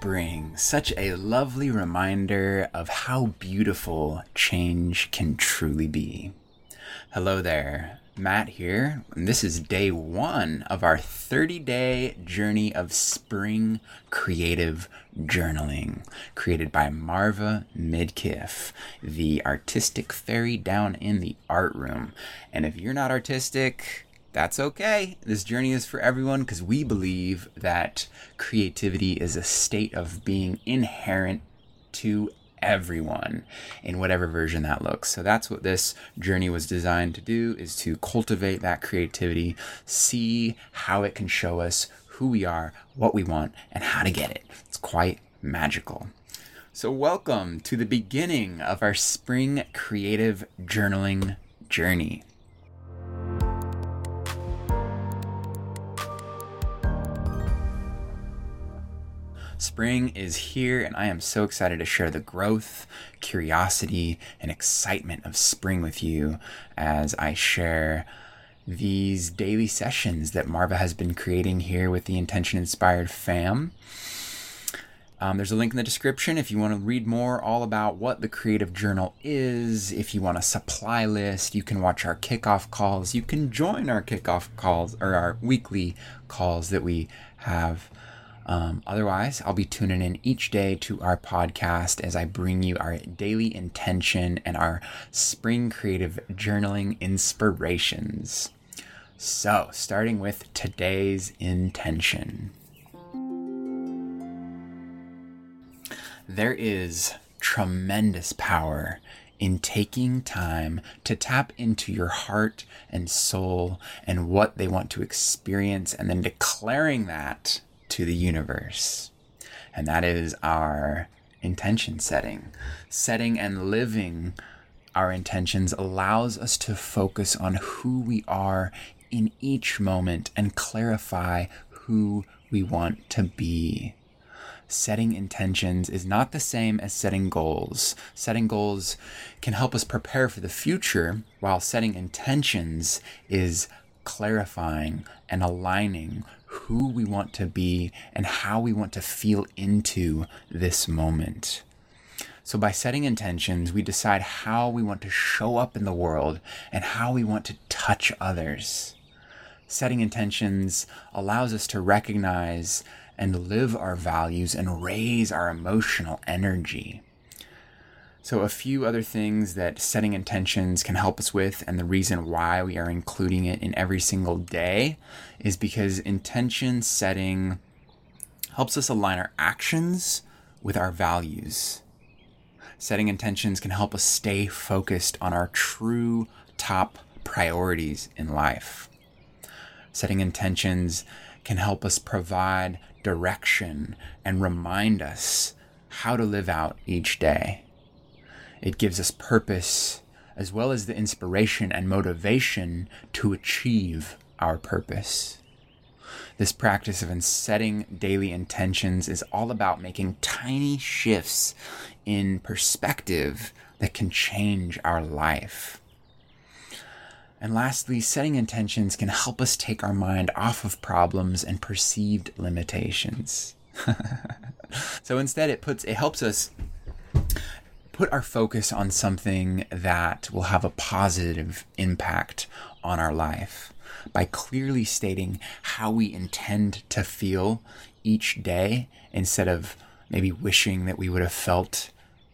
spring, such a lovely reminder of how beautiful change can truly be. Hello there, Matt here, and this is day one of our 30 day journey of spring creative journaling, created by Marva Midkiff, the artistic fairy down in the art room. And if you're not artistic, that's okay. This journey is for everyone because we believe that creativity is a state of being inherent to everyone in whatever version that looks. So that's what this journey was designed to do is to cultivate that creativity, see how it can show us who we are, what we want, and how to get it. It's quite magical. So welcome to the beginning of our spring creative journaling journey. Spring is here, and I am so excited to share the growth, curiosity, and excitement of spring with you as I share these daily sessions that Marva has been creating here with the Intention Inspired fam. Um, there's a link in the description if you want to read more all about what the Creative Journal is. If you want a supply list, you can watch our kickoff calls. You can join our kickoff calls or our weekly calls that we have um, otherwise, I'll be tuning in each day to our podcast as I bring you our daily intention and our spring creative journaling inspirations. So, starting with today's intention. There is tremendous power in taking time to tap into your heart and soul and what they want to experience and then declaring that to the universe. And that is our intention setting. Setting and living our intentions allows us to focus on who we are in each moment and clarify who we want to be. Setting intentions is not the same as setting goals. Setting goals can help us prepare for the future, while setting intentions is clarifying and aligning who we want to be and how we want to feel into this moment. So, by setting intentions, we decide how we want to show up in the world and how we want to touch others. Setting intentions allows us to recognize and live our values and raise our emotional energy. So, a few other things that setting intentions can help us with, and the reason why we are including it in every single day is because intention setting helps us align our actions with our values. Setting intentions can help us stay focused on our true top priorities in life. Setting intentions can help us provide direction and remind us how to live out each day. It gives us purpose as well as the inspiration and motivation to achieve our purpose. This practice of setting daily intentions is all about making tiny shifts in perspective that can change our life. And lastly, setting intentions can help us take our mind off of problems and perceived limitations. so instead it puts it helps us put our focus on something that will have a positive impact on our life by clearly stating how we intend to feel each day instead of maybe wishing that we would have felt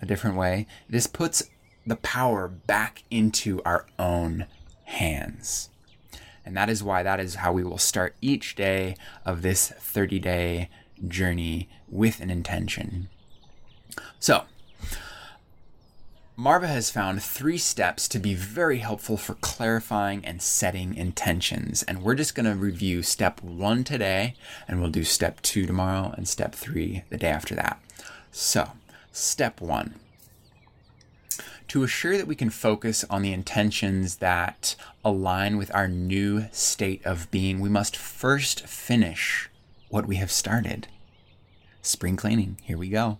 a different way. This puts the power back into our own hands. And that is why that is how we will start each day of this 30 day journey with an intention. So, Marva has found three steps to be very helpful for clarifying and setting intentions. And we're just going to review step one today, and we'll do step two tomorrow and step three the day after that. So, step one to assure that we can focus on the intentions that align with our new state of being, we must first finish what we have started. Spring cleaning, here we go.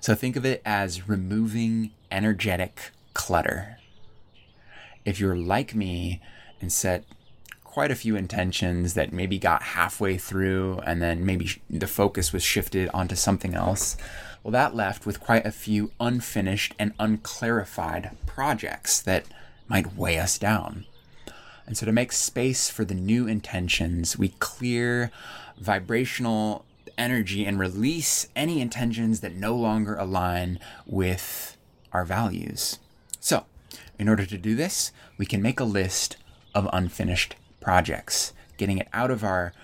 So think of it as removing energetic clutter. If you're like me and set quite a few intentions that maybe got halfway through and then maybe the focus was shifted onto something else. Well, that left with quite a few unfinished and unclarified projects that might weigh us down. And so, to make space for the new intentions, we clear vibrational energy and release any intentions that no longer align with our values. So, in order to do this, we can make a list of unfinished projects. Getting it out of our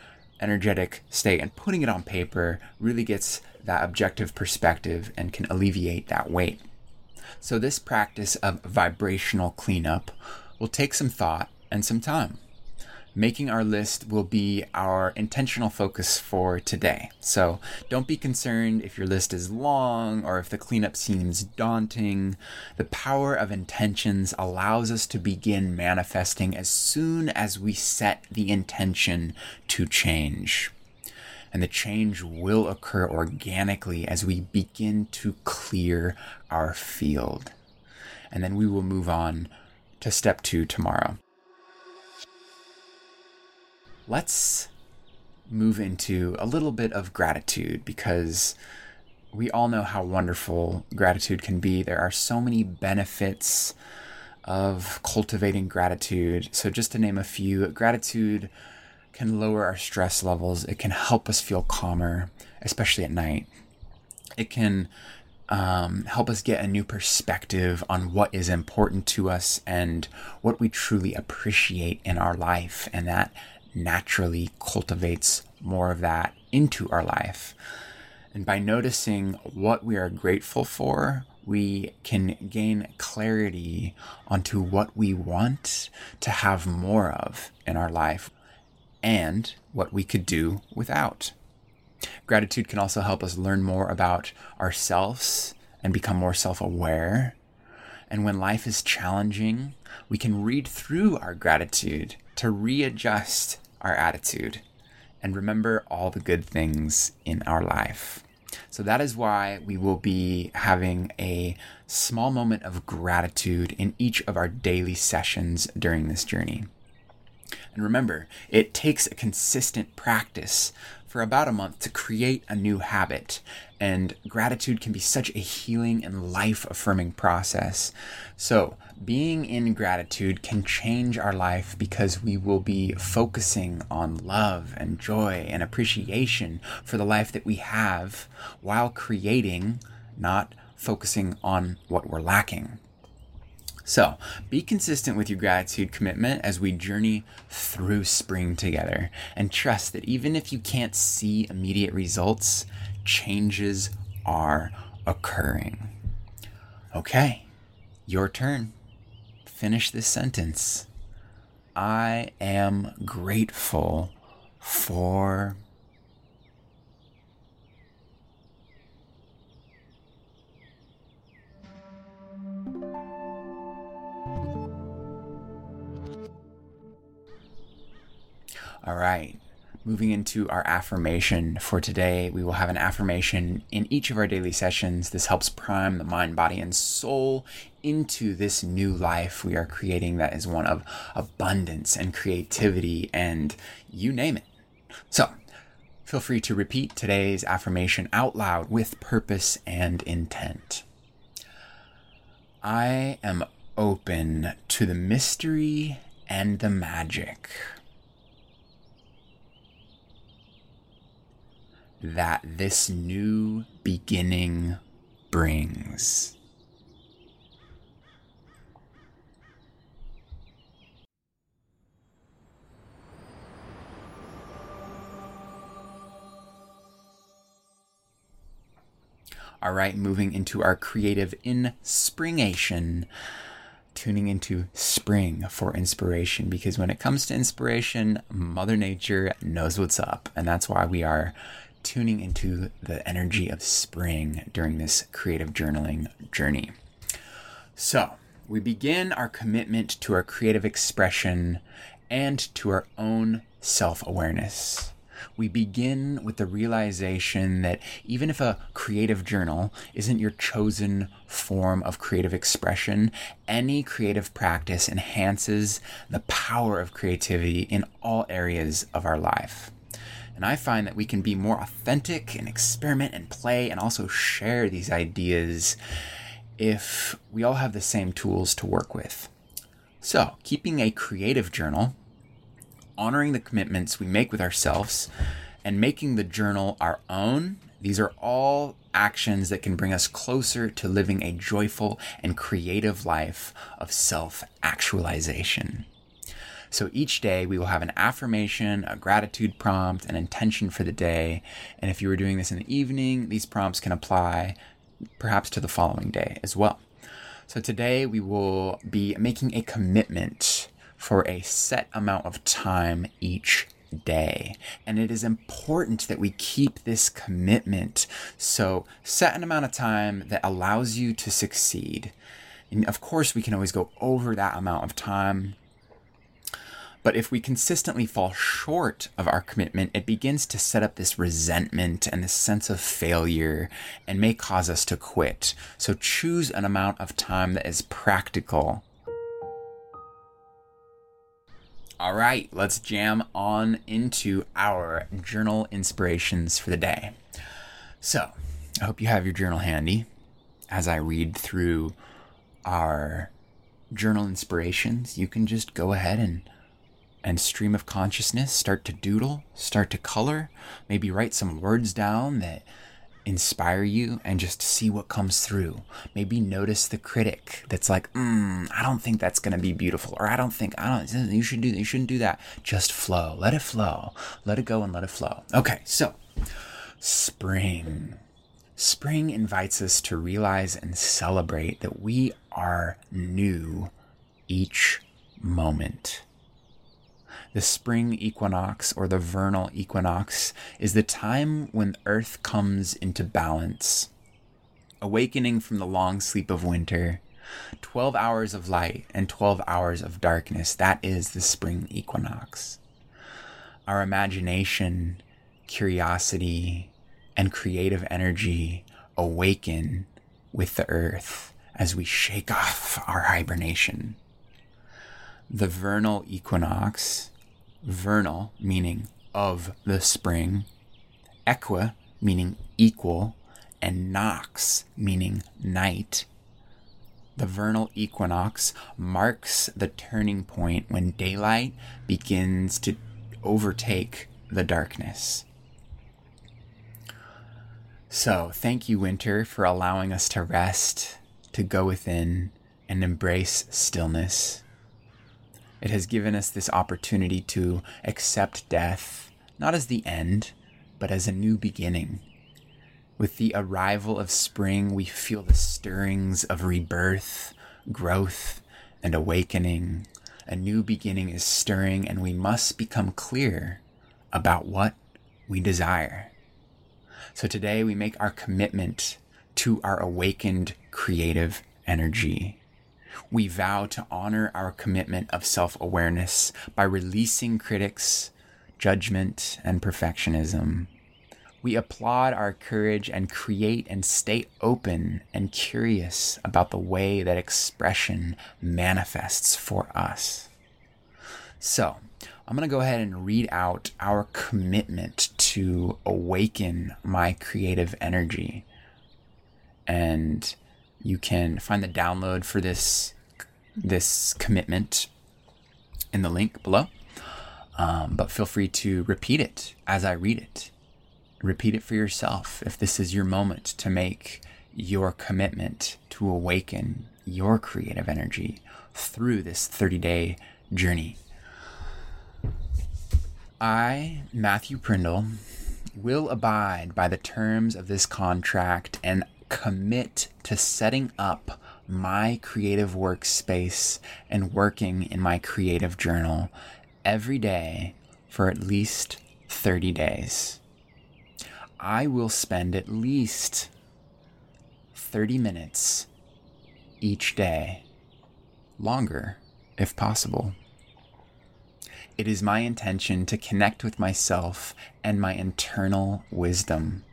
energetic state and putting it on paper really gets that objective perspective and can alleviate that weight. So, this practice of vibrational cleanup will take some thought and some time. Making our list will be our intentional focus for today. So don't be concerned if your list is long or if the cleanup seems daunting. The power of intentions allows us to begin manifesting as soon as we set the intention to change. And the change will occur organically as we begin to clear our field. And then we will move on to step two tomorrow let's move into a little bit of gratitude because we all know how wonderful gratitude can be. There are so many benefits of cultivating gratitude. So, just to name a few, gratitude can lower our stress levels, it can help us feel calmer, especially at night. It can um, help us get a new perspective on what is important to us and what we truly appreciate in our life. And that naturally cultivates more of that into our life. And by noticing what we are grateful for, we can gain clarity onto what we want to have more of in our life and what we could do without. Gratitude can also help us learn more about ourselves and become more self aware. And when life is challenging, we can read through our gratitude to readjust our attitude and remember all the good things in our life. So that is why we will be having a small moment of gratitude in each of our daily sessions during this journey. And remember, it takes a consistent practice for about a month to create a new habit. And gratitude can be such a healing and life affirming process. So, being in gratitude can change our life because we will be focusing on love and joy and appreciation for the life that we have while creating, not focusing on what we're lacking. So, be consistent with your gratitude commitment as we journey through spring together and trust that even if you can't see immediate results, changes are occurring. Okay, your turn. Finish this sentence. I am grateful for All right. Moving into our affirmation for today, we will have an affirmation in each of our daily sessions. This helps prime the mind, body, and soul into this new life we are creating that is one of abundance and creativity and you name it. So, feel free to repeat today's affirmation out loud with purpose and intent. I am open to the mystery and the magic. That this new beginning brings. All right, moving into our creative inspiration, tuning into spring for inspiration because when it comes to inspiration, Mother Nature knows what's up. And that's why we are tuning into the energy of spring during this creative journaling journey. So, we begin our commitment to our creative expression and to our own self awareness. We begin with the realization that even if a creative journal isn't your chosen form of creative expression, any creative practice enhances the power of creativity in all areas of our life. And I find that we can be more authentic and experiment and play and also share these ideas if we all have the same tools to work with. So, keeping a creative journal, honoring the commitments we make with ourselves, and making the journal our own, these are all actions that can bring us closer to living a joyful and creative life of self actualization. So each day we will have an affirmation, a gratitude prompt, an intention for the day. And if you were doing this in the evening, these prompts can apply perhaps to the following day as well. So today we will be making a commitment for a set amount of time each day. And it is important that we keep this commitment. So set an amount of time that allows you to succeed. And of course, we can always go over that amount of time but if we consistently fall short of our commitment, it begins to set up this resentment and this sense of failure and may cause us to quit. So choose an amount of time that is practical. All right, let's jam on into our journal inspirations for the day. So, I hope you have your journal handy as I read through our journal inspirations. You can just go ahead and and stream of consciousness, start to doodle, start to color, maybe write some words down that inspire you and just see what comes through. Maybe notice the critic that's like, mm, I don't think that's gonna be beautiful, or I don't think I don't you should do you shouldn't do that. Just flow. Let it flow. Let it go and let it flow. Okay, so spring. Spring invites us to realize and celebrate that we are new each moment. The spring equinox or the vernal equinox is the time when Earth comes into balance, awakening from the long sleep of winter. 12 hours of light and 12 hours of darkness. That is the spring equinox. Our imagination, curiosity, and creative energy awaken with the earth as we shake off our hibernation. The vernal equinox vernal, meaning of the spring, equa, meaning equal, and nox, meaning night. The vernal equinox marks the turning point when daylight begins to overtake the darkness. So, thank you, winter, for allowing us to rest, to go within, and embrace stillness. It has given us this opportunity to accept death, not as the end, but as a new beginning. With the arrival of spring, we feel the stirrings of rebirth, growth, and awakening. A new beginning is stirring, and we must become clear about what we desire. So today we make our commitment to our awakened creative energy we vow to honor our commitment of self awareness by releasing critics, judgment, and perfectionism. We applaud our courage and create and stay open and curious about the way that expression manifests for us. So, I'm going to go ahead and read out our commitment to awaken my creative energy. And you can find the download for this this commitment in the link below. Um, but feel free to repeat it as I read it. Repeat it for yourself if this is your moment to make your commitment to awaken your creative energy through this 30 day journey. I, Matthew Prindle, will abide by the terms of this contract and commit to setting up my creative workspace and working in my creative journal every day for at least 30 days. I will spend at least 30 minutes each day, longer if possible. It is my intention to connect with myself and my internal wisdom,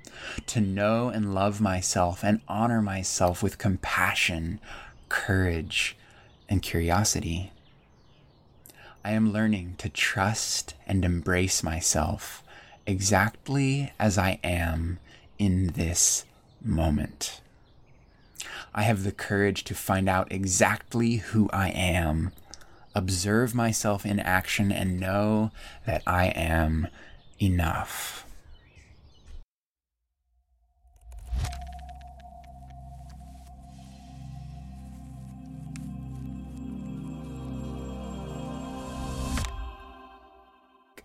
to know and love myself and honor myself with compassion, courage, and curiosity. I am learning to trust and embrace myself exactly as I am in this moment. I have the courage to find out exactly who I am, observe myself in action, and know that I am enough.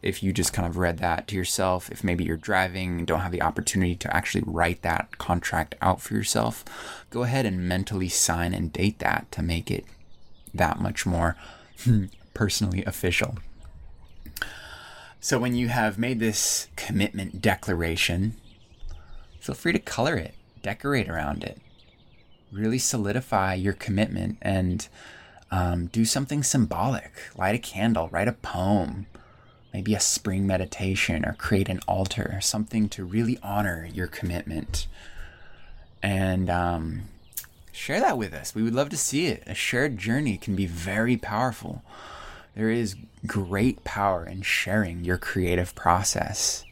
if you just kind of read that to yourself, if maybe you're driving and don't have the opportunity to actually write that contract out for yourself, go ahead and mentally sign and date that to make it that much more personally official. So when you have made this commitment declaration, feel free to color it, decorate around it, really solidify your commitment and um, do something symbolic. Light a candle, write a poem, maybe a spring meditation or create an altar, something to really honor your commitment. And um, share that with us. We would love to see it. A shared journey can be very powerful. There is great power in sharing your creative process.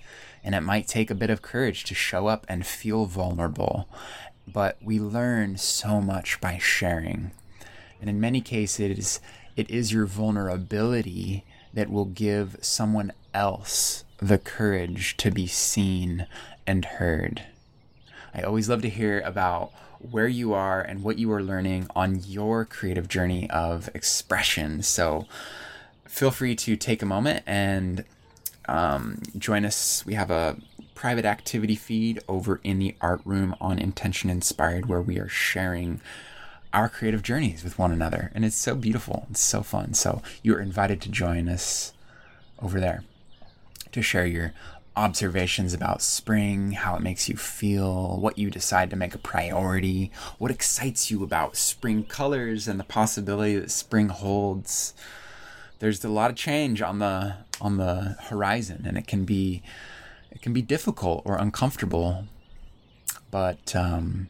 And it might take a bit of courage to show up and feel vulnerable. But we learn so much by sharing. And in many cases, it is your vulnerability that will give someone else the courage to be seen and heard. I always love to hear about where you are and what you are learning on your creative journey of expression. So feel free to take a moment and um, join us. We have a private activity feed over in the art room on Intention Inspired where we are sharing our creative journeys with one another. And it's so beautiful. It's so fun. So you're invited to join us over there to share your observations about spring, how it makes you feel, what you decide to make a priority, what excites you about spring colors and the possibility that spring holds. There's a lot of change on the on the horizon and it can be it can be difficult or uncomfortable. But um,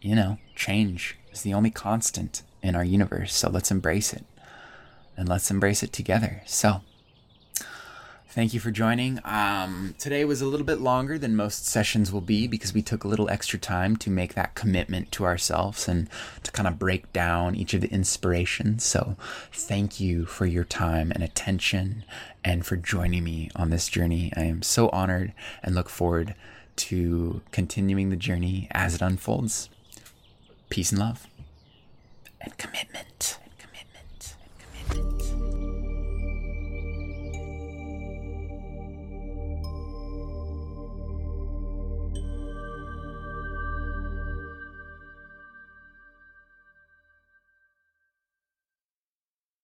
you know, change is the only constant in our universe. So let's embrace it. And let's embrace it together. So, thank you for joining. Um, today was a little bit longer than most sessions will be because we took a little extra time to make that commitment to ourselves and to kind of break down each of the inspirations. So, thank you for your time and attention and for joining me on this journey. I am so honored and look forward to continuing the journey as it unfolds. Peace and love. And commit.